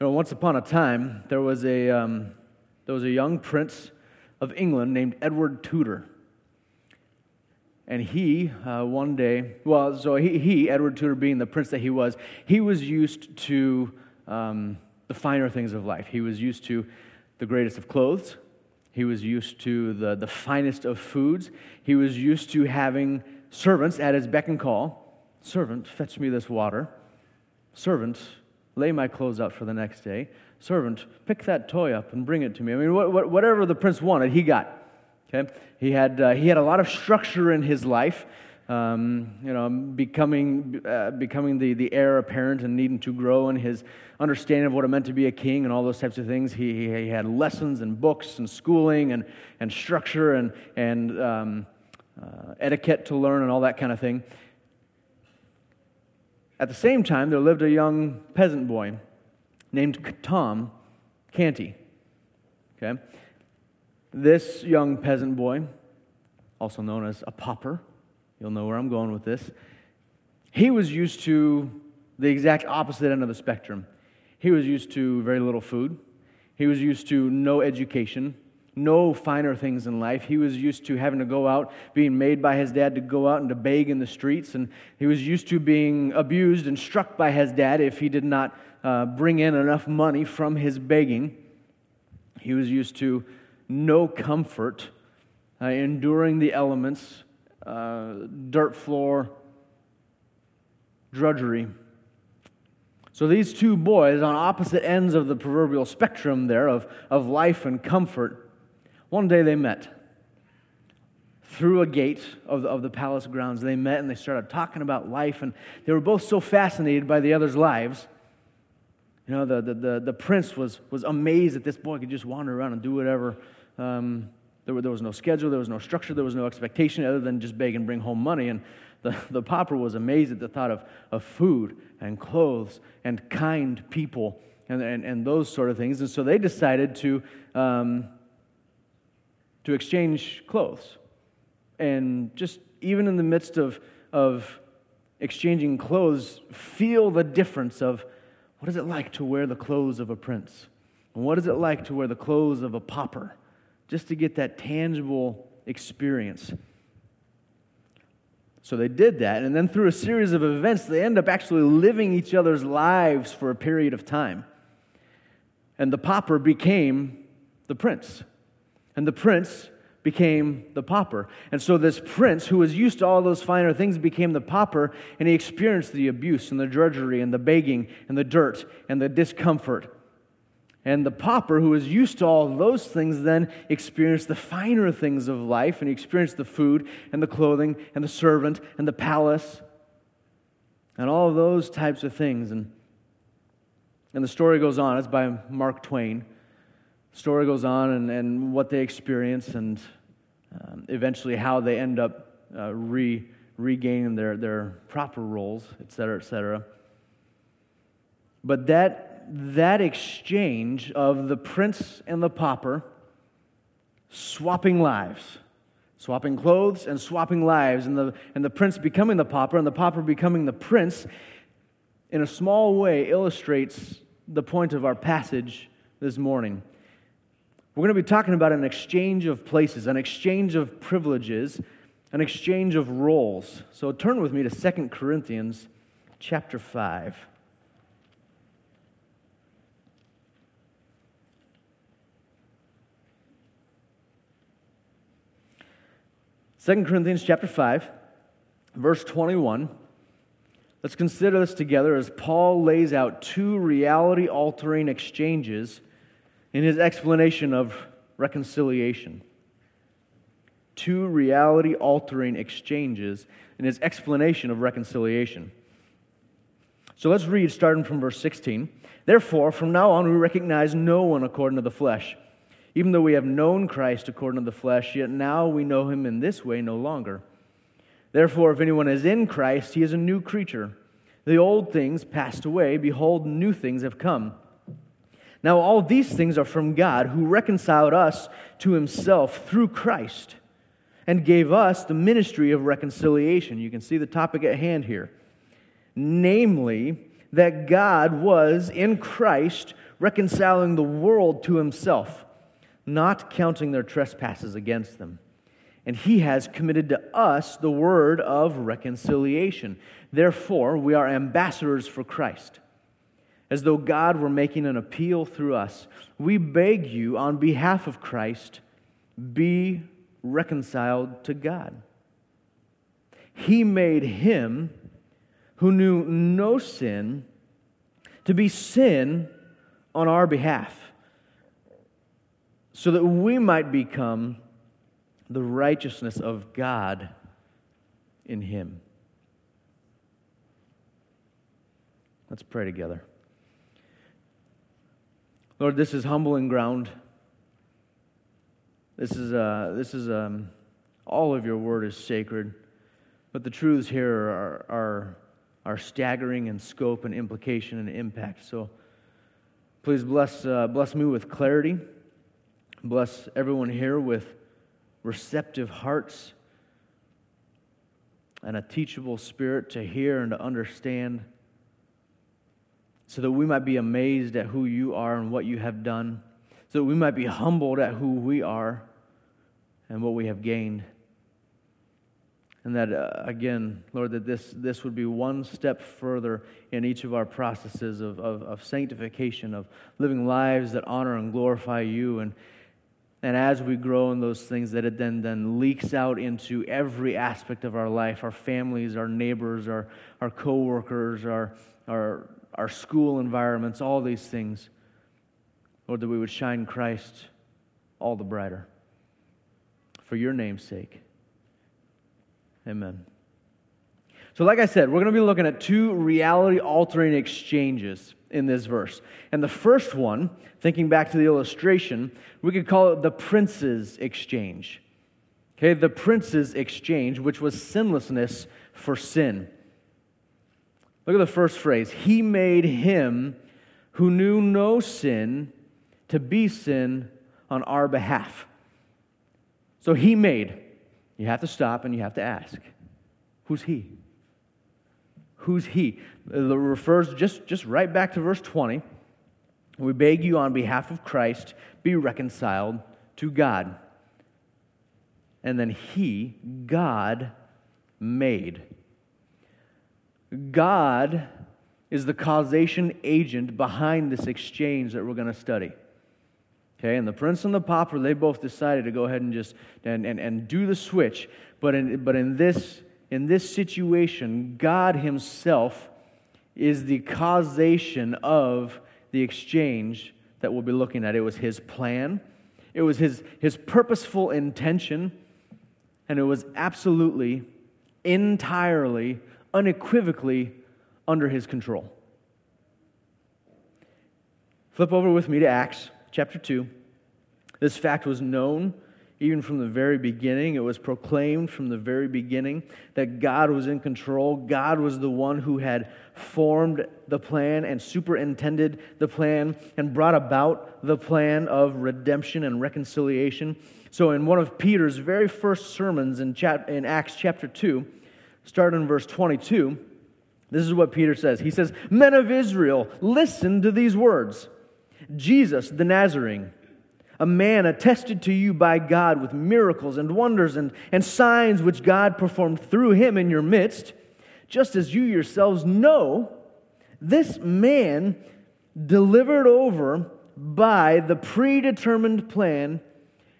You know, once upon a time, there was a, um, there was a young prince of England named Edward Tudor. And he, uh, one day, well, so he, he, Edward Tudor being the prince that he was, he was used to um, the finer things of life. He was used to the greatest of clothes. He was used to the, the finest of foods. He was used to having servants at his beck and call. Servant, fetch me this water. Servant, lay my clothes out for the next day. Servant, pick that toy up and bring it to me. I mean, what, what, whatever the prince wanted, he got. Okay? He, had, uh, he had a lot of structure in his life. Um, you know, becoming, uh, becoming the, the heir apparent and needing to grow in his understanding of what it meant to be a king and all those types of things. He, he had lessons and books and schooling and, and structure and, and um, uh, etiquette to learn and all that kind of thing. At the same time, there lived a young peasant boy named Tom Canty. Okay? This young peasant boy, also known as a pauper, you'll know where I'm going with this, he was used to the exact opposite end of the spectrum. He was used to very little food, he was used to no education, no finer things in life. He was used to having to go out, being made by his dad to go out and to beg in the streets. And he was used to being abused and struck by his dad if he did not uh, bring in enough money from his begging. He was used to no comfort, uh, enduring the elements, uh, dirt floor, drudgery. So these two boys on opposite ends of the proverbial spectrum there of, of life and comfort one day they met. Through a gate of the, of the palace grounds, they met and they started talking about life, and they were both so fascinated by the other's lives. You know, the, the, the, the prince was, was amazed that this boy could just wander around and do whatever. Um, there, were, there was no schedule, there was no structure, there was no expectation other than just beg and bring home money. And the, the pauper was amazed at the thought of, of food and clothes and kind people and, and, and those sort of things. And so they decided to. Um, to exchange clothes. And just even in the midst of, of exchanging clothes, feel the difference of what is it like to wear the clothes of a prince? And what is it like to wear the clothes of a pauper? Just to get that tangible experience. So they did that, and then through a series of events, they end up actually living each other's lives for a period of time. And the pauper became the prince. And the prince became the pauper. And so this prince, who was used to all those finer things, became the pauper, and he experienced the abuse and the drudgery and the begging and the dirt and the discomfort. And the pauper, who was used to all those things, then experienced the finer things of life, and he experienced the food and the clothing and the servant and the palace and all those types of things. And, and the story goes on. It's by Mark Twain story goes on and, and what they experience and um, eventually how they end up uh, re, regaining their, their proper roles, et cetera, et cetera. But that, that exchange of the prince and the pauper swapping lives, swapping clothes and swapping lives, and the, and the prince becoming the pauper and the pauper becoming the prince, in a small way illustrates the point of our passage this morning. We're going to be talking about an exchange of places, an exchange of privileges, an exchange of roles. So turn with me to 2 Corinthians chapter 5. Second Corinthians chapter 5, verse 21. Let's consider this together as Paul lays out two reality altering exchanges in his explanation of reconciliation. Two reality altering exchanges in his explanation of reconciliation. So let's read starting from verse 16. Therefore, from now on, we recognize no one according to the flesh. Even though we have known Christ according to the flesh, yet now we know him in this way no longer. Therefore, if anyone is in Christ, he is a new creature. The old things passed away. Behold, new things have come. Now, all these things are from God, who reconciled us to himself through Christ and gave us the ministry of reconciliation. You can see the topic at hand here. Namely, that God was in Christ reconciling the world to himself, not counting their trespasses against them. And he has committed to us the word of reconciliation. Therefore, we are ambassadors for Christ. As though God were making an appeal through us, we beg you on behalf of Christ, be reconciled to God. He made him who knew no sin to be sin on our behalf, so that we might become the righteousness of God in him. Let's pray together. Lord, this is humbling ground. This is, uh, this is um, all of your word is sacred, but the truths here are, are, are staggering in scope and implication and impact. So please bless, uh, bless me with clarity. Bless everyone here with receptive hearts and a teachable spirit to hear and to understand, so that we might be amazed at who you are and what you have done, so that we might be humbled at who we are and what we have gained. And that, uh, again, Lord, that this, this would be one step further in each of our processes of, of, of sanctification, of living lives that honor and glorify you. And, and as we grow in those things, that it then, then leaks out into every aspect of our life our families, our neighbors, our, our co workers, our, our, our school environments, all these things. Lord, that we would shine Christ all the brighter. For your name's sake. Amen. So, like I said, we're going to be looking at two reality altering exchanges in this verse. And the first one, thinking back to the illustration, we could call it the prince's exchange. Okay, the prince's exchange, which was sinlessness for sin. Look at the first phrase He made him who knew no sin to be sin on our behalf. So he made. You have to stop and you have to ask Who's he? Who's he? It refers just, just right back to verse 20. We beg you on behalf of Christ, be reconciled to God. And then he, God, made. God is the causation agent behind this exchange that we're going to study. Okay, and the prince and the pauper, they both decided to go ahead and just and, and, and do the switch. But in, but in this in this situation, God Himself is the causation of the exchange that we'll be looking at. It was His plan, it was His, his purposeful intention, and it was absolutely, entirely, unequivocally under His control. Flip over with me to Acts chapter 2. This fact was known even from the very beginning. It was proclaimed from the very beginning that God was in control. God was the one who had formed the plan and superintended the plan and brought about the plan of redemption and reconciliation. So, in one of Peter's very first sermons in, chap- in Acts chapter 2, starting in verse 22, this is what Peter says. He says, Men of Israel, listen to these words. Jesus the Nazarene a man attested to you by God with miracles and wonders and, and signs which God performed through him in your midst, just as you yourselves know, this man delivered over by the predetermined plan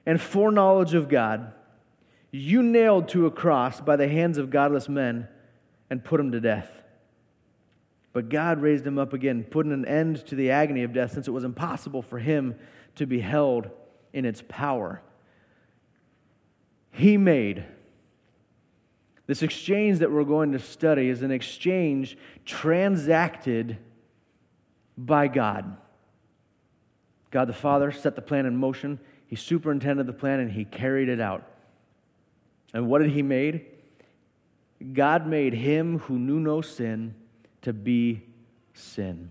and foreknowledge of God, you nailed to a cross by the hands of godless men and put him to death. But God raised him up again, putting an end to the agony of death, since it was impossible for him to be held in its power. He made. This exchange that we're going to study is an exchange transacted by God. God the Father set the plan in motion. He superintended the plan and he carried it out. And what did he made? God made him who knew no sin to be sin.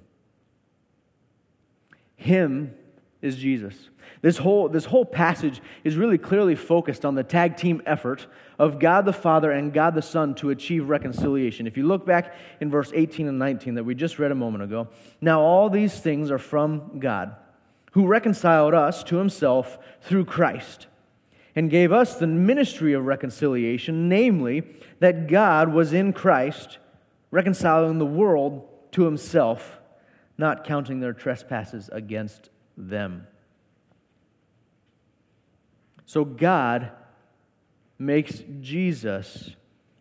Him is Jesus. This whole, this whole passage is really clearly focused on the tag team effort of God the Father and God the Son to achieve reconciliation. If you look back in verse 18 and 19 that we just read a moment ago, now all these things are from God, who reconciled us to himself through Christ and gave us the ministry of reconciliation, namely, that God was in Christ reconciling the world to himself, not counting their trespasses against them. So God makes Jesus,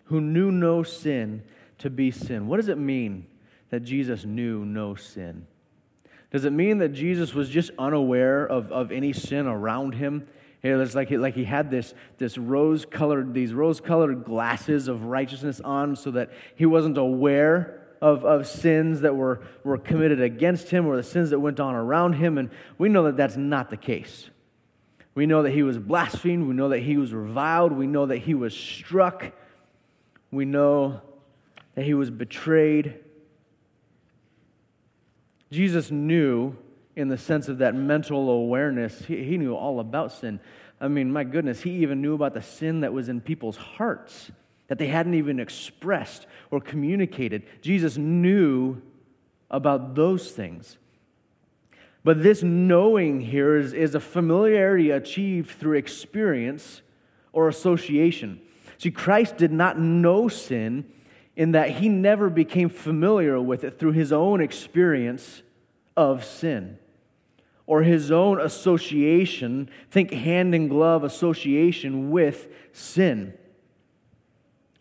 who knew no sin, to be sin. What does it mean that Jesus knew no sin? Does it mean that Jesus was just unaware of, of any sin around him? It was like he, like he had this, this rose colored, these rose colored glasses of righteousness on so that he wasn't aware of, of sins that were, were committed against him or the sins that went on around him. And we know that that's not the case. We know that he was blasphemed. We know that he was reviled. We know that he was struck. We know that he was betrayed. Jesus knew, in the sense of that mental awareness, he, he knew all about sin. I mean, my goodness, he even knew about the sin that was in people's hearts that they hadn't even expressed or communicated. Jesus knew about those things. But this knowing here is, is a familiarity achieved through experience or association. See, Christ did not know sin in that he never became familiar with it through his own experience of sin or his own association, think hand in glove association with sin.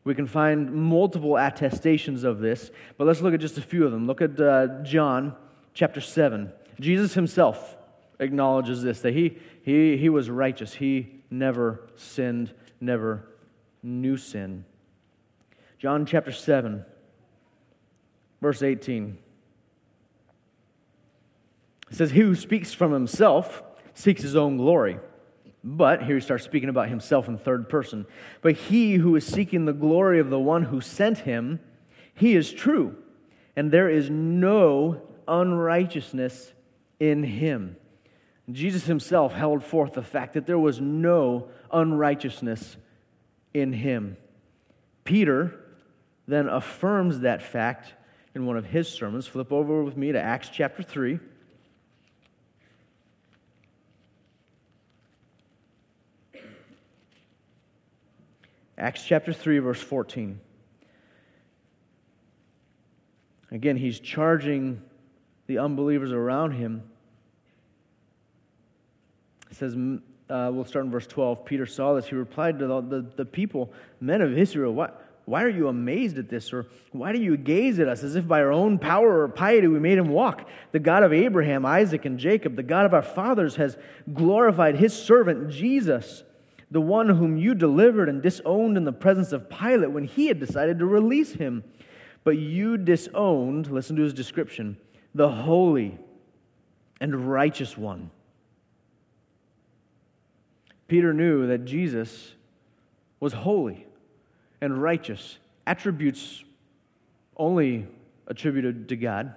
We can find multiple attestations of this, but let's look at just a few of them. Look at uh, John chapter 7. Jesus himself acknowledges this that he, he, he was righteous, he never sinned, never knew sin. John chapter 7, verse 18. It says, He who speaks from himself seeks his own glory. But here he starts speaking about himself in third person. But he who is seeking the glory of the one who sent him, he is true, and there is no unrighteousness in him. Jesus himself held forth the fact that there was no unrighteousness in him. Peter then affirms that fact in one of his sermons. Flip over with me to Acts chapter 3. Acts chapter 3, verse 14. Again, he's charging the unbelievers around him. It says, uh, we'll start in verse 12. Peter saw this. He replied to the, the, the people, Men of Israel, what? Why are you amazed at this? Or why do you gaze at us as if by our own power or piety we made him walk? The God of Abraham, Isaac, and Jacob, the God of our fathers, has glorified his servant Jesus the one whom you delivered and disowned in the presence of Pilate when he had decided to release him. But you disowned, listen to his description, the holy and righteous one. Peter knew that Jesus was holy and righteous, attributes only attributed to God.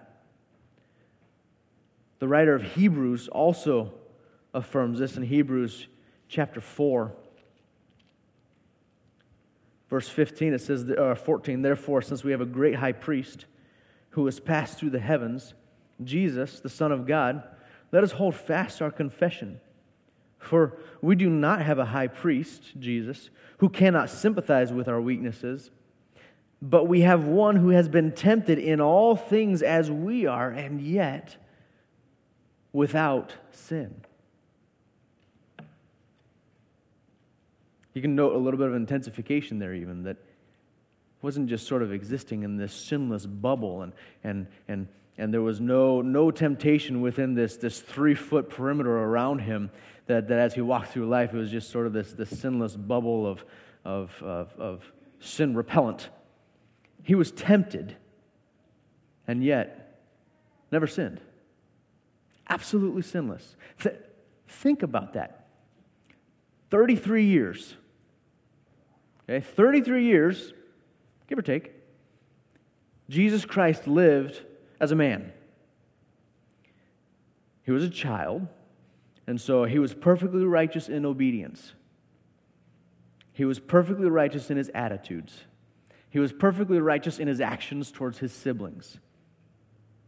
The writer of Hebrews also affirms this in Hebrews chapter 4. Verse 15, it says, uh, 14, therefore, since we have a great high priest who has passed through the heavens, Jesus, the Son of God, let us hold fast our confession. For we do not have a high priest, Jesus, who cannot sympathize with our weaknesses, but we have one who has been tempted in all things as we are, and yet without sin. You can note a little bit of intensification there, even, that wasn't just sort of existing in this sinless bubble, and, and, and, and there was no, no temptation within this, this three foot perimeter around him, that, that as he walked through life, it was just sort of this, this sinless bubble of, of, of, of sin repellent. He was tempted, and yet never sinned. Absolutely sinless. Th- think about that. 33 years Okay, 33 years, give or take, Jesus Christ lived as a man. He was a child. And so he was perfectly righteous in obedience. He was perfectly righteous in his attitudes. He was perfectly righteous in his actions towards his siblings,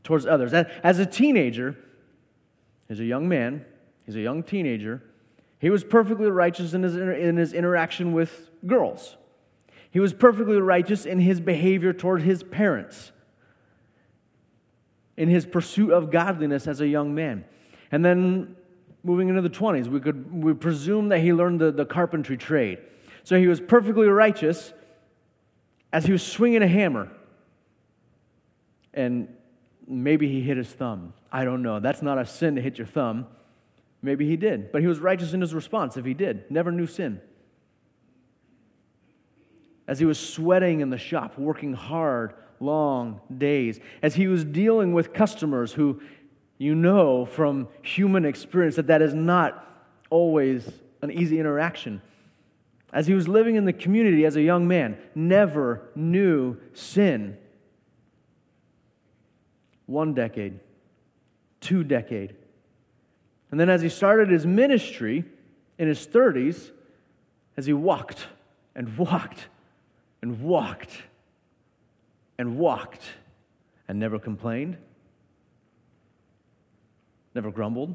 towards others. As a teenager, as a young man, he's a young teenager, he was perfectly righteous in his, in his interaction with girls. He was perfectly righteous in his behavior toward his parents, in his pursuit of godliness as a young man. And then moving into the 20s, we could we presume that he learned the, the carpentry trade. So he was perfectly righteous as he was swinging a hammer. And maybe he hit his thumb. I don't know. That's not a sin to hit your thumb. Maybe he did. But he was righteous in his response if he did. Never knew sin. As he was sweating in the shop, working hard, long days, as he was dealing with customers who you know from human experience that that is not always an easy interaction as he was living in the community as a young man, never knew sin. One decade, two decade. And then as he started his ministry in his 30s, as he walked and walked and walked and walked and never complained, never grumbled,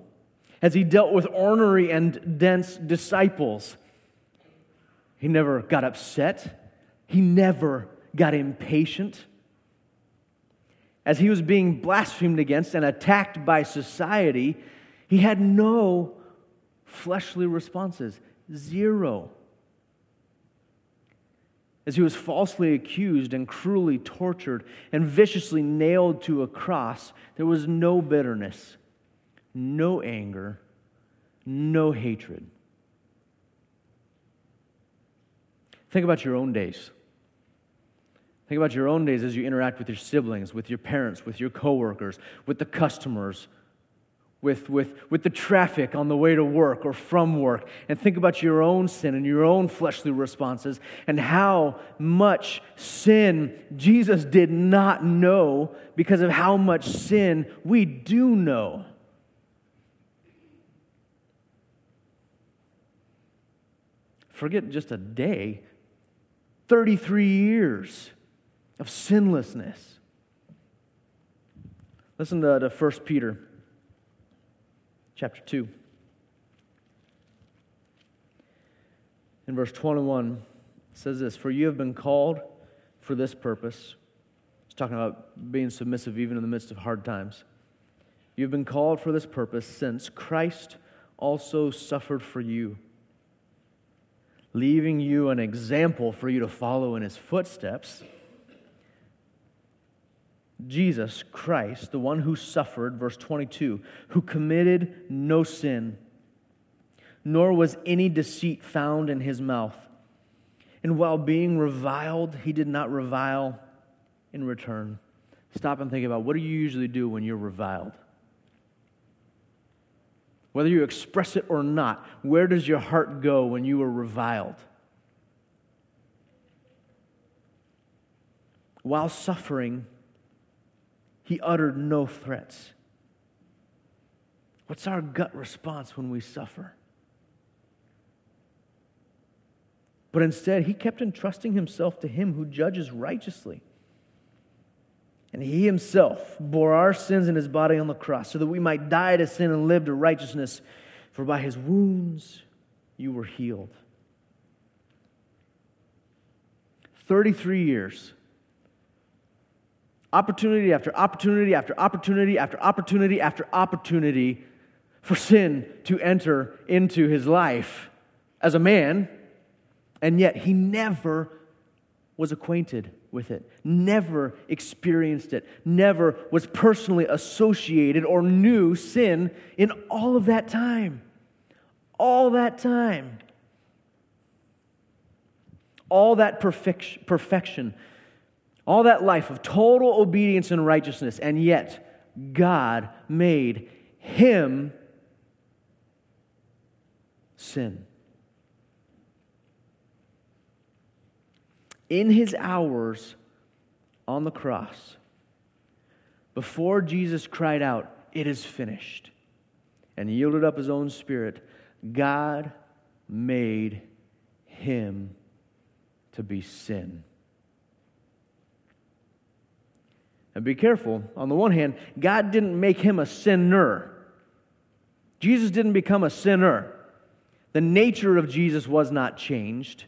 as he dealt with ornery and dense disciples he never got upset. He never got impatient. As he was being blasphemed against and attacked by society, he had no fleshly responses. Zero. As he was falsely accused and cruelly tortured and viciously nailed to a cross, there was no bitterness, no anger, no hatred. Think about your own days. Think about your own days as you interact with your siblings, with your parents, with your coworkers, with the customers, with, with, with the traffic on the way to work or from work. And think about your own sin and your own fleshly responses and how much sin Jesus did not know because of how much sin we do know. Forget just a day, 33 years of sinlessness. Listen to, to 1 Peter chapter 2. In verse 21, it says this For you have been called for this purpose. It's talking about being submissive even in the midst of hard times. You've been called for this purpose since Christ also suffered for you leaving you an example for you to follow in his footsteps. Jesus Christ, the one who suffered, verse 22, who committed no sin, nor was any deceit found in his mouth. And while being reviled, he did not revile in return. Stop and think about what do you usually do when you're reviled? Whether you express it or not, where does your heart go when you are reviled? While suffering, he uttered no threats. What's our gut response when we suffer? But instead, he kept entrusting himself to him who judges righteously. And he himself bore our sins in his body on the cross so that we might die to sin and live to righteousness. For by his wounds you were healed. 33 years. Opportunity after opportunity after opportunity after opportunity after opportunity for sin to enter into his life as a man, and yet he never was acquainted with it, never experienced it, never was personally associated or knew sin in all of that time. All that time. All that perfection, all that life of total obedience and righteousness, and yet God made him sin. in his hours on the cross, before Jesus cried out, It is finished, and yielded up his own spirit, God made him to be sin. And be careful. On the one hand, God didn't make him a sinner. Jesus didn't become a sinner. The nature of Jesus was not changed.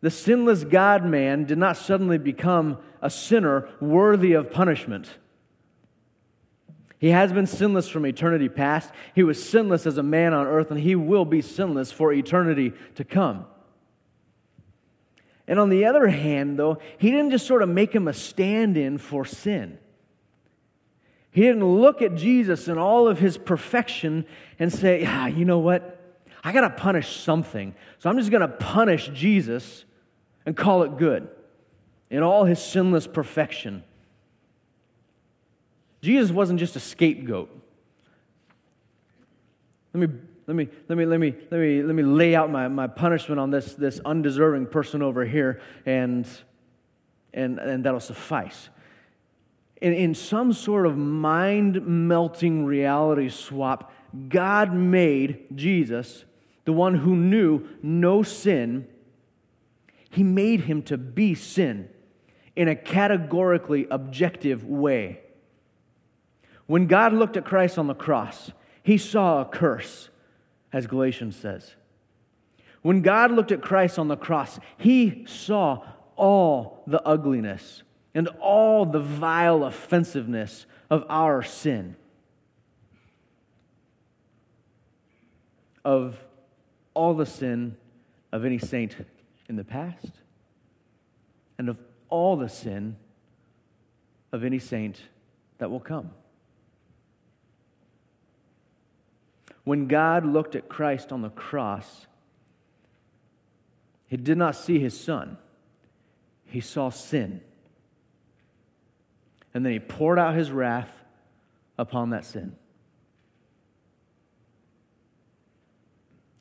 The sinless God man did not suddenly become a sinner worthy of punishment. He has been sinless from eternity past. He was sinless as a man on earth, and he will be sinless for eternity to come. And on the other hand, though, he didn't just sort of make him a stand in for sin. He didn't look at Jesus in all of his perfection and say, ah, you know what? I got to punish something. So I'm just going to punish Jesus and call it good in all his sinless perfection. Jesus wasn't just a scapegoat. Let me, let me, let me, let me, let me, let me lay out my, my punishment on this, this undeserving person over here, and, and, and that'll suffice. In, in some sort of mind melting reality swap, God made Jesus, the one who knew no sin, He made him to be sin in a categorically objective way. When God looked at Christ on the cross, he saw a curse, as Galatians says. When God looked at Christ on the cross, he saw all the ugliness and all the vile offensiveness of our sin, of all the sin of any saint in the past, and of all the sin of any saint that will come. When God looked at Christ on the cross, he did not see his son, he saw sin. And then he poured out his wrath upon that sin.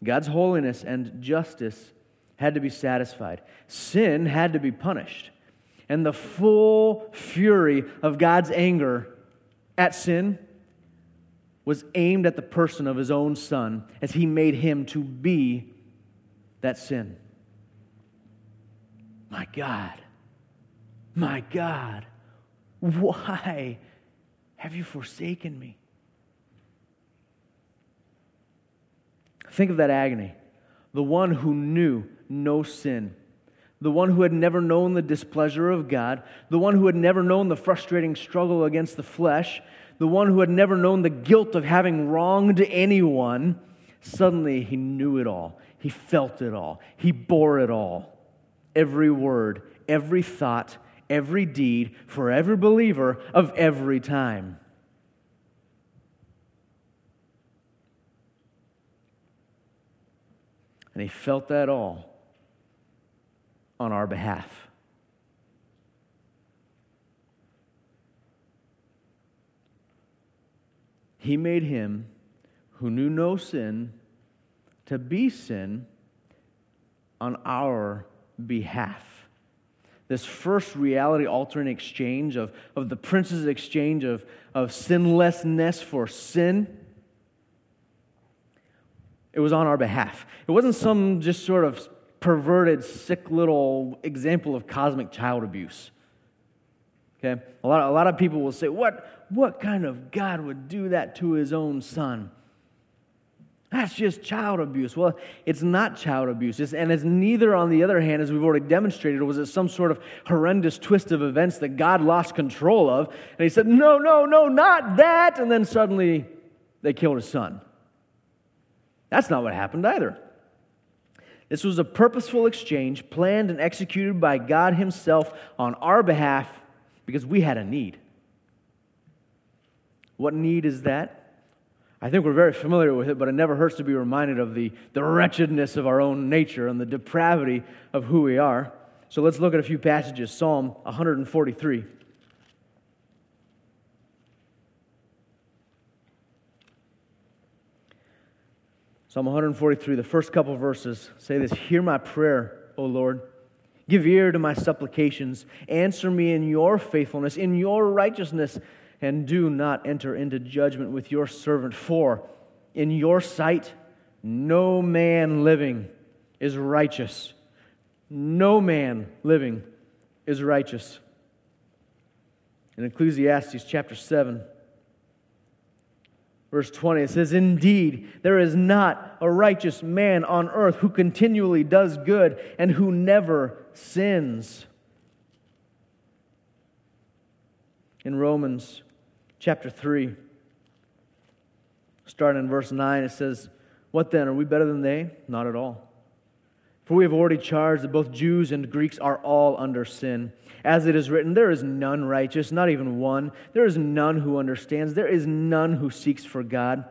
God's holiness and justice had to be satisfied. Sin had to be punished. And the full fury of God's anger at sin was aimed at the person of his own son as he made him to be that sin. My God, my God, why have you forsaken me? Think of that agony. The one who knew no sin, the one who had never known the displeasure of God, the one who had never known the frustrating struggle against the flesh, the one who had never known the guilt of having wronged anyone, suddenly he knew it all. He felt it all. He bore it all. Every word, every thought, every deed for every believer of every time. And he felt that all on our behalf. He made him who knew no sin to be sin on our behalf. This first reality altering exchange of, of the prince's exchange of, of sinlessness for sin, it was on our behalf. It wasn't some just sort of perverted, sick little example of cosmic child abuse. Okay? A lot, a lot of people will say, what, what kind of God would do that to his own son? That's just child abuse. Well, it's not child abuse. It's, and it's neither, on the other hand, as we've already demonstrated, was it some sort of horrendous twist of events that God lost control of. And he said, No, no, no, not that. And then suddenly they killed his son. That's not what happened either. This was a purposeful exchange planned and executed by God Himself on our behalf because we had a need. What need is that? I think we're very familiar with it, but it never hurts to be reminded of the, the wretchedness of our own nature and the depravity of who we are. So let's look at a few passages. Psalm 143. Psalm 143, the first couple verses say this Hear my prayer, O Lord. Give ear to my supplications. Answer me in your faithfulness, in your righteousness and do not enter into judgment with your servant. For in your sight, no man living is righteous. No man living is righteous. In Ecclesiastes chapter 7, verse 20, it says, Indeed, there is not a righteous man on earth who continually does good and who never sins. In Romans chapter 3, starting in verse 9, it says, What then? Are we better than they? Not at all. For we have already charged that both Jews and Greeks are all under sin. As it is written, there is none righteous, not even one. There is none who understands. There is none who seeks for God.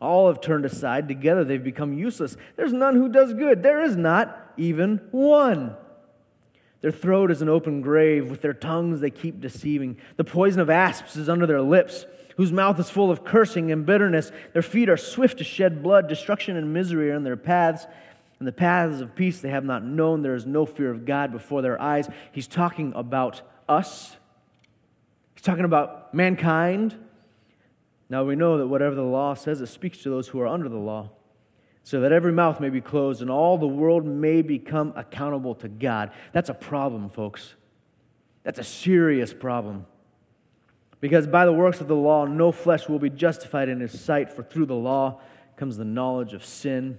All have turned aside. Together they've become useless. There's none who does good. There is not even one. Their throat is an open grave. With their tongues they keep deceiving. The poison of asps is under their lips, whose mouth is full of cursing and bitterness. Their feet are swift to shed blood. Destruction and misery are in their paths. And the paths of peace they have not known. There is no fear of God before their eyes. He's talking about us, he's talking about mankind. Now we know that whatever the law says, it speaks to those who are under the law, so that every mouth may be closed and all the world may become accountable to God. That's a problem, folks. That's a serious problem. Because by the works of the law, no flesh will be justified in his sight, for through the law comes the knowledge of sin.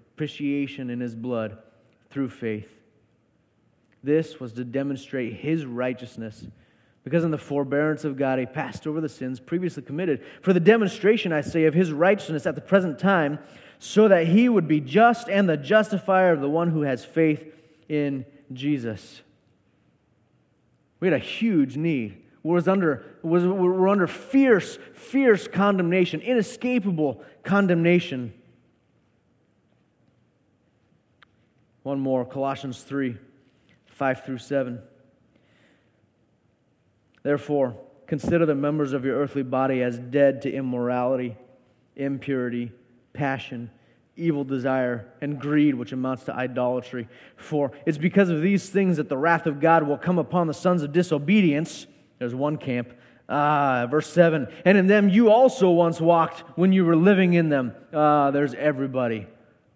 propitiation in his blood through faith. This was to demonstrate his righteousness, because in the forbearance of God he passed over the sins previously committed. For the demonstration, I say, of his righteousness at the present time, so that he would be just and the justifier of the one who has faith in Jesus. We had a huge need. Was under, was, we're under fierce, fierce condemnation, inescapable condemnation. One more, Colossians 3 5 through 7. Therefore, consider the members of your earthly body as dead to immorality, impurity, passion, evil desire, and greed, which amounts to idolatry. For it's because of these things that the wrath of God will come upon the sons of disobedience. There's one camp. Ah, verse 7. And in them you also once walked when you were living in them. Ah, there's everybody.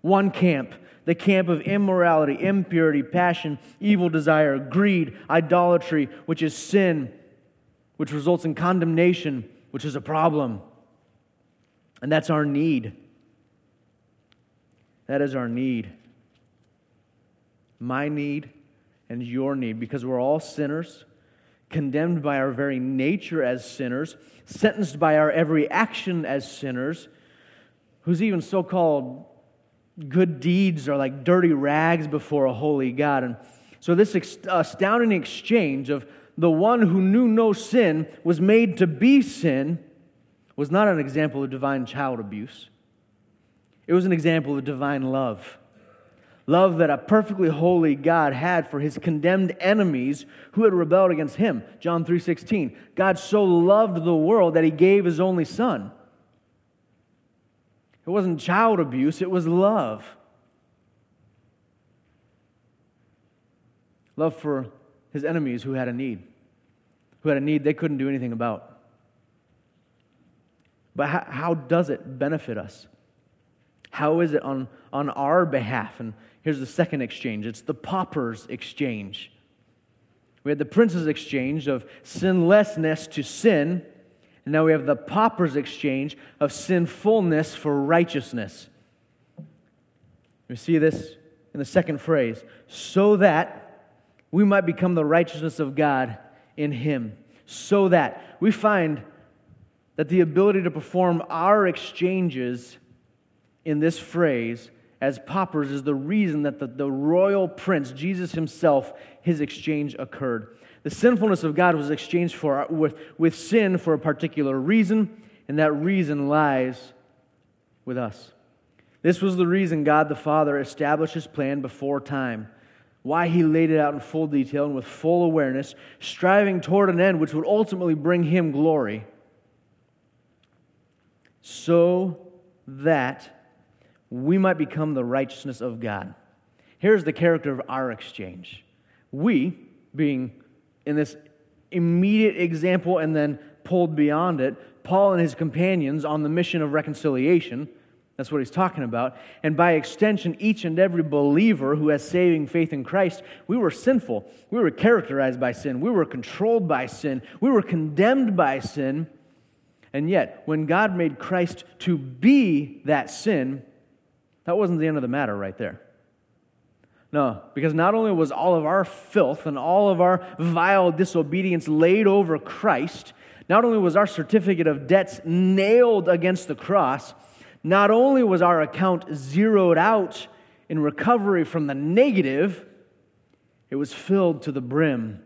One camp the camp of immorality, impurity, passion, evil desire, greed, idolatry, which is sin, which results in condemnation, which is a problem. And that's our need. That is our need. My need and your need, because we're all sinners, condemned by our very nature as sinners, sentenced by our every action as sinners, who's even so called good deeds are like dirty rags before a holy God. And so, this astounding exchange of the one who knew no sin was made to be sin was not an example of divine child abuse. It was an example of divine love. Love that a perfectly holy God had for his condemned enemies who had rebelled against him. John 3:16. God so loved the world that he gave his only son it wasn't child abuse, it was love. Love for his enemies who had a need, who had a need they couldn't do anything about. But how, how does it benefit us? How is it on, on our behalf? And here's the second exchange it's the pauper's exchange. We had the prince's exchange of sinlessness to sin and now we have the pauper's exchange of sinfulness for righteousness. We see this in the second phrase so that we might become the righteousness of God in Him. So that we find that the ability to perform our exchanges in this phrase as paupers is the reason that the, the royal prince, Jesus himself, his exchange occurred. The sinfulness of God was exchanged for, with, with sin for a particular reason, and that reason lies with us. This was the reason God the Father established his plan before time, why he laid it out in full detail and with full awareness, striving toward an end which would ultimately bring him glory, so that we might become the righteousness of God. Here's the character of our exchange. We, being in this immediate example and then pulled beyond it, Paul and his companions on the mission of reconciliation that's what he's talking about. And by extension, each and every believer who has saving faith in Christ, we were sinful. We were characterized by sin. We were controlled by sin. We were condemned by sin. And yet, when God made Christ to be that sin, that wasn't the end of the matter right there. No, because not only was all of our filth and all of our vile disobedience laid over Christ, not only was our certificate of debts nailed against the cross, not only was our account zeroed out in recovery from the negative, it was filled to the brim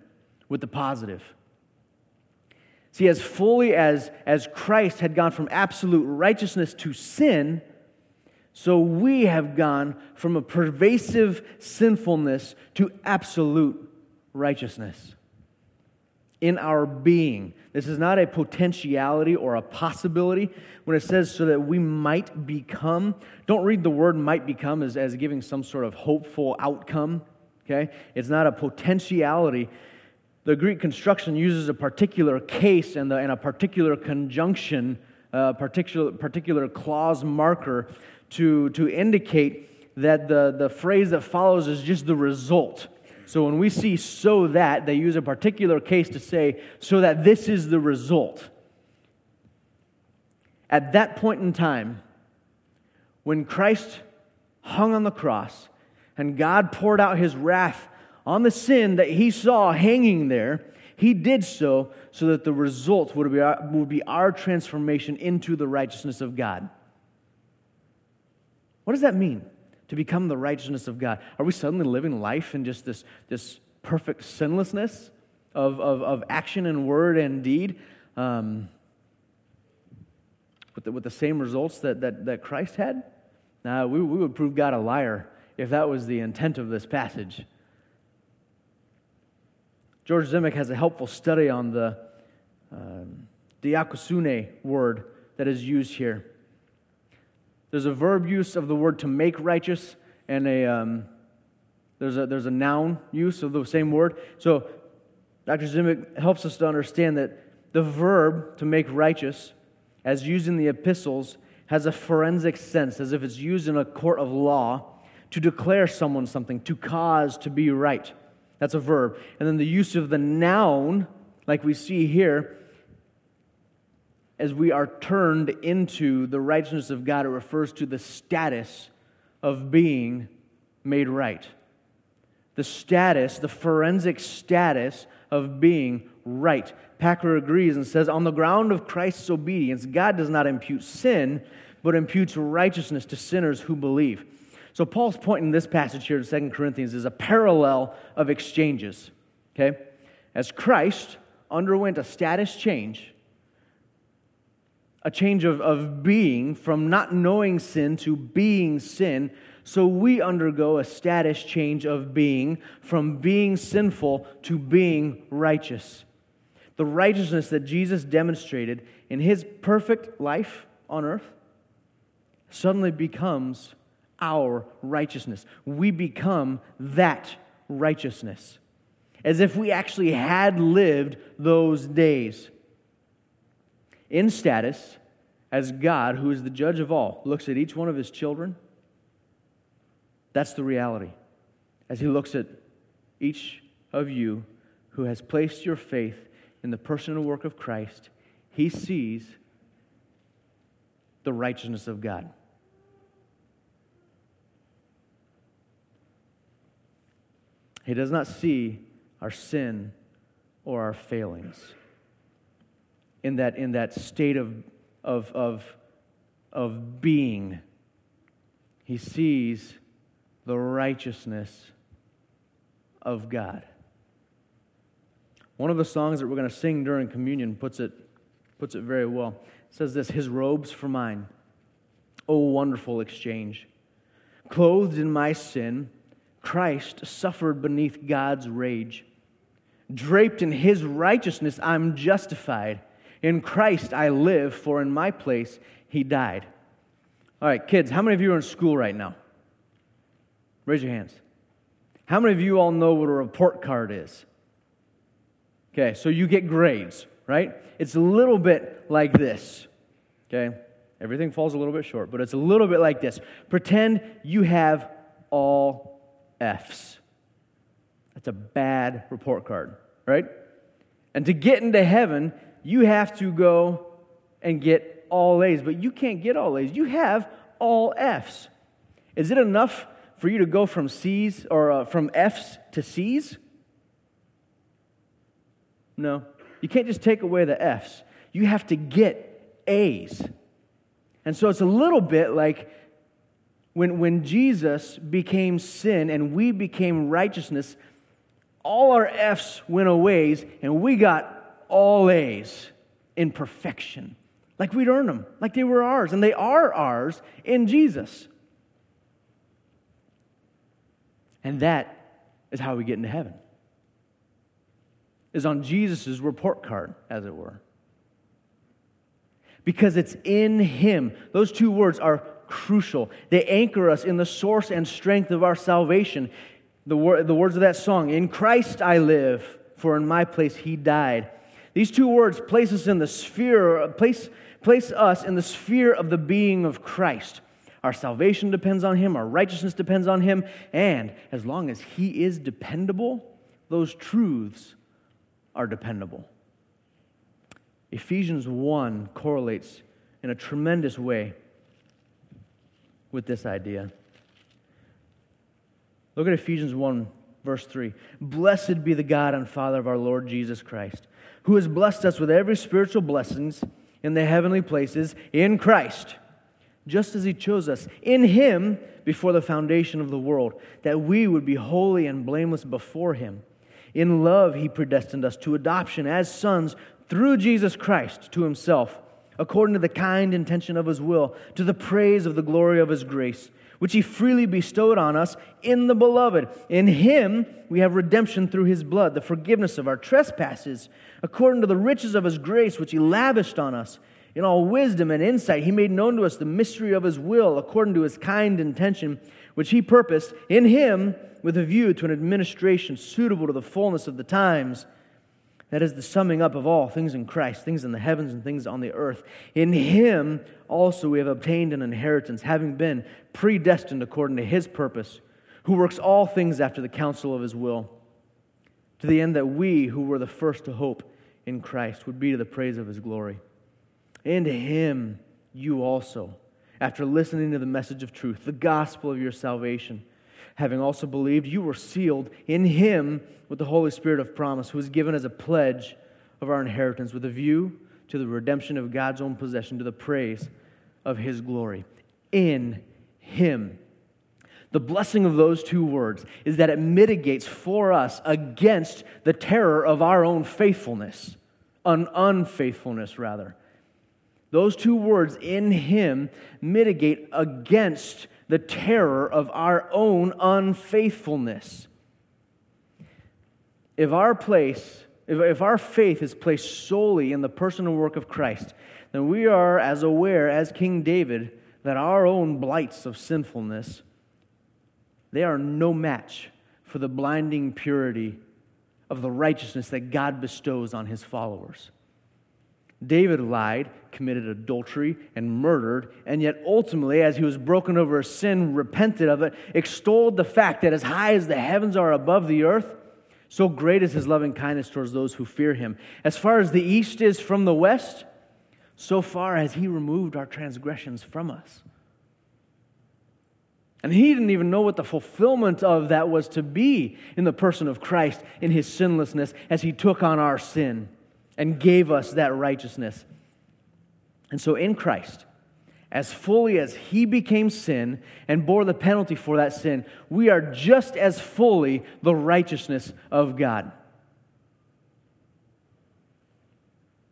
with the positive. See, as fully as, as Christ had gone from absolute righteousness to sin, so we have gone from a pervasive sinfulness to absolute righteousness in our being. This is not a potentiality or a possibility. When it says so that we might become, don't read the word might become as, as giving some sort of hopeful outcome. Okay? It's not a potentiality. The Greek construction uses a particular case and, the, and a particular conjunction, a particular, particular clause marker to, to indicate that the, the phrase that follows is just the result. So when we see so that, they use a particular case to say, so that this is the result. At that point in time, when Christ hung on the cross and God poured out his wrath on the sin that he saw hanging there, he did so so that the result would be our, would be our transformation into the righteousness of God. What does that mean? to become the righteousness of God? Are we suddenly living life in just this, this perfect sinlessness of, of, of action and word and deed um, with, the, with the same results that, that, that Christ had? Now, we, we would prove God a liar if that was the intent of this passage. George Zemek has a helpful study on the um, dikaiosune word that is used here. There's a verb use of the word to make righteous, and a, um, there's, a, there's a noun use of the same word. So Dr. Zemek helps us to understand that the verb to make righteous, as used in the epistles, has a forensic sense, as if it's used in a court of law to declare someone something, to cause to be right. That's a verb. And then the use of the noun, like we see here, as we are turned into the righteousness of God, it refers to the status of being made right. The status, the forensic status of being right. Packer agrees and says, On the ground of Christ's obedience, God does not impute sin, but imputes righteousness to sinners who believe. So, Paul's point in this passage here in 2 Corinthians is a parallel of exchanges. Okay? As Christ underwent a status change, a change of, of being from not knowing sin to being sin. So we undergo a status change of being from being sinful to being righteous. The righteousness that Jesus demonstrated in his perfect life on earth suddenly becomes our righteousness. We become that righteousness as if we actually had lived those days in status as God, who is the judge of all, looks at each one of his children. That's the reality. As he looks at each of you who has placed your faith in the personal work of Christ, he sees the righteousness of God. He does not see our sin or our failings in that, in that state of, of, of, of being. He sees the righteousness of God. One of the songs that we're going to sing during communion puts it, puts it very well. It says this His robes for mine. Oh, wonderful exchange. Clothed in my sin, Christ suffered beneath God's rage. Draped in his righteousness, I'm justified. In Christ I live, for in my place he died. All right, kids, how many of you are in school right now? Raise your hands. How many of you all know what a report card is? Okay, so you get grades, right? It's a little bit like this. Okay, everything falls a little bit short, but it's a little bit like this. Pretend you have all F's. That's a bad report card, right? And to get into heaven, you have to go and get all A's, but you can't get all A's. You have all F's. Is it enough for you to go from C's or uh, from F's to C's? No. You can't just take away the F's. You have to get A's. And so it's a little bit like when, when Jesus became sin and we became righteousness, all our F's went away and we got all A's in perfection. Like we'd earn them, like they were ours, and they are ours in Jesus. And that is how we get into heaven. Is on Jesus' report card, as it were. Because it's in Him. Those two words are crucial. They anchor us in the source and strength of our salvation. The, wor- the words of that song, In Christ I live, for in my place He died. These two words place us in the sphere, place, place us in the sphere of the being of Christ. Our salvation depends on Him, our righteousness depends on Him, and as long as He is dependable, those truths are dependable. Ephesians 1 correlates in a tremendous way with this idea. Look at Ephesians 1, verse 3. Blessed be the God and Father of our Lord Jesus Christ, who has blessed us with every spiritual blessings in the heavenly places in Christ just as He chose us in Him before the foundation of the world, that we would be holy and blameless before Him. In love, He predestined us to adoption as sons through Jesus Christ to Himself, according to the kind intention of His will, to the praise of the glory of His grace, which He freely bestowed on us in the Beloved. In Him, we have redemption through His blood, the forgiveness of our trespasses, according to the riches of His grace, which He lavished on us in all wisdom and insight, he made known to us the mystery of his will according to his kind intention, which he purposed in him with a view to an administration suitable to the fullness of the times. That is the summing up of all things in Christ, things in the heavens and things on the earth. In him also we have obtained an inheritance, having been predestined according to his purpose, who works all things after the counsel of his will, to the end that we, who were the first to hope in Christ, would be to the praise of his glory. In him you also, after listening to the message of truth, the gospel of your salvation, having also believed, you were sealed in him with the Holy Spirit of promise, who was given as a pledge of our inheritance with a view to the redemption of God's own possession, to the praise of his glory. In him. The blessing of those two words is that it mitigates for us against the terror of our own faithfulness, an unfaithfulness, rather. Those two words, in him, mitigate against the terror of our own unfaithfulness. If our place, if, if our faith is placed solely in the personal work of Christ, then we are as aware as King David that our own blights of sinfulness, they are no match for the blinding purity of the righteousness that God bestows on his followers. David lied, committed adultery, and murdered, and yet ultimately, as he was broken over a sin, repented of it, extolled the fact that as high as the heavens are above the earth, so great is his loving kindness towards those who fear him. As far as the east is from the west, so far has he removed our transgressions from us. And he didn't even know what the fulfillment of that was to be in the person of Christ in his sinlessness as he took on our sin and gave us that righteousness. And so in Christ, as fully as he became sin and bore the penalty for that sin, we are just as fully the righteousness of God.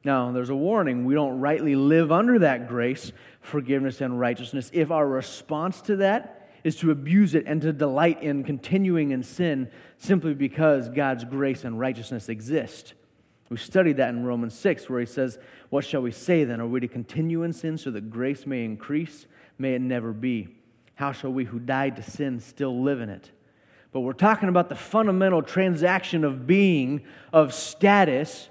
Now, there's a warning. We don't rightly live under that grace, forgiveness, and righteousness if our response to that is to abuse it and to delight in continuing in sin simply because God's grace and righteousness exist. We studied that in Romans 6, where he says, What shall we say then? Are we to continue in sin so that grace may increase? May it never be. How shall we who died to sin still live in it? But we're talking about the fundamental transaction of being, of status,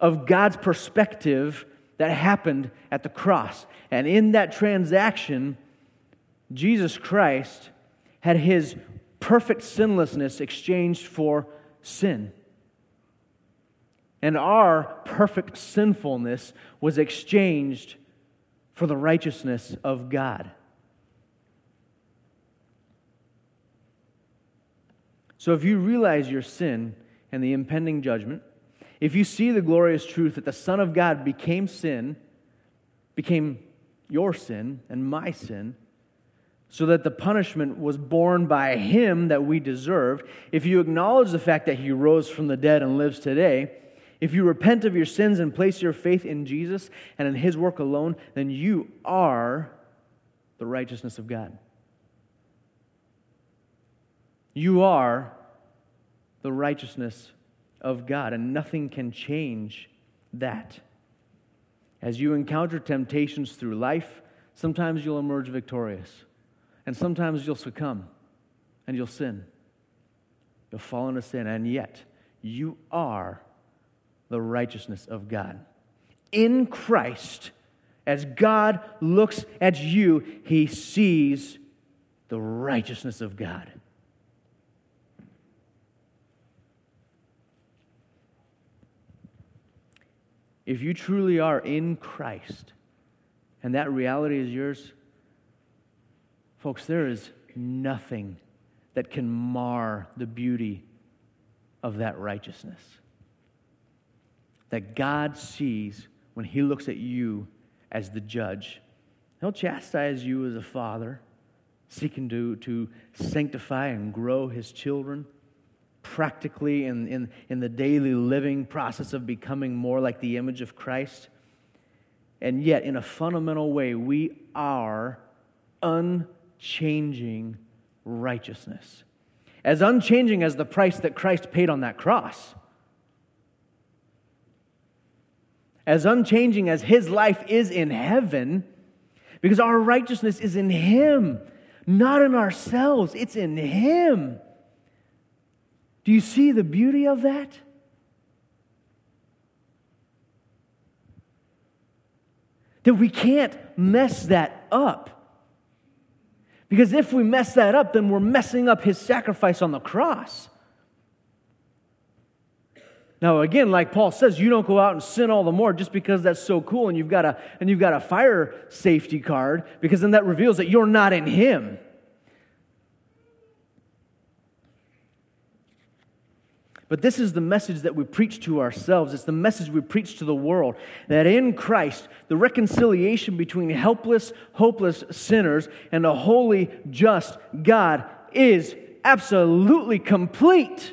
of God's perspective that happened at the cross. And in that transaction, Jesus Christ had his perfect sinlessness exchanged for sin and our perfect sinfulness was exchanged for the righteousness of God. So if you realize your sin and the impending judgment, if you see the glorious truth that the Son of God became sin, became your sin and my sin, so that the punishment was borne by him that we deserved, if you acknowledge the fact that he rose from the dead and lives today, if you repent of your sins and place your faith in Jesus and in His work alone, then you are the righteousness of God. You are the righteousness of God, and nothing can change that. As you encounter temptations through life, sometimes you'll emerge victorious, and sometimes you'll succumb and you'll sin. You'll fall into sin, and yet you are the righteousness of God. In Christ, as God looks at you, he sees the righteousness of God. If you truly are in Christ and that reality is yours, folks, there is nothing that can mar the beauty of that righteousness that God sees when He looks at you as the judge. He'll chastise you as a father, seeking to, to sanctify and grow His children practically in, in, in the daily living process of becoming more like the image of Christ. And yet, in a fundamental way, we are unchanging righteousness. As unchanging as the price that Christ paid on that cross. As unchanging as his life is in heaven, because our righteousness is in him, not in ourselves, it's in him. Do you see the beauty of that? That we can't mess that up. Because if we mess that up, then we're messing up his sacrifice on the cross. Now, again, like Paul says, you don't go out and sin all the more just because that's so cool and you've got a, and you've got a fire safety card, because then that reveals that you're not in Him. But this is the message that we preach to ourselves. It's the message we preach to the world that in Christ, the reconciliation between helpless, hopeless sinners and a holy, just God is absolutely complete.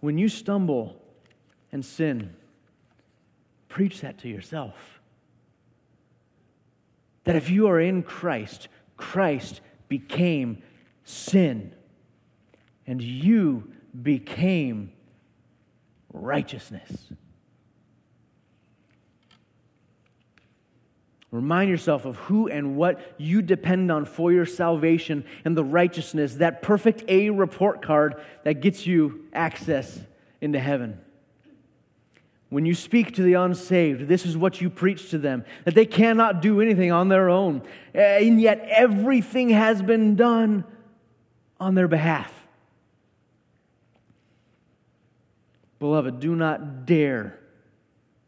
When you stumble and sin, preach that to yourself. That if you are in Christ, Christ became sin, and you became righteousness. Remind yourself of who and what you depend on for your salvation and the righteousness, that perfect A report card that gets you access into heaven. When you speak to the unsaved, this is what you preach to them that they cannot do anything on their own, eh, and yet everything has been done on their behalf. Beloved, do not dare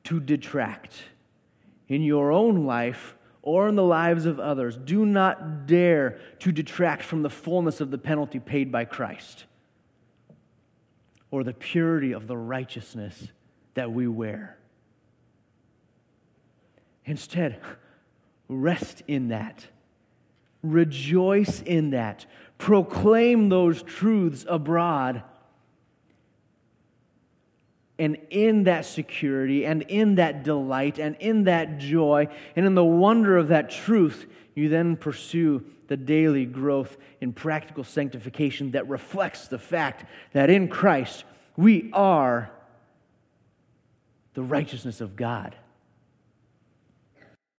to detract in your own life or in the lives of others. Do not dare to detract from the fullness of the penalty paid by Christ or the purity of the righteousness that we wear. Instead, rest in that. Rejoice in that. Proclaim those truths abroad And in that security, and in that delight, and in that joy, and in the wonder of that truth, you then pursue the daily growth in practical sanctification that reflects the fact that in Christ we are the righteousness of God.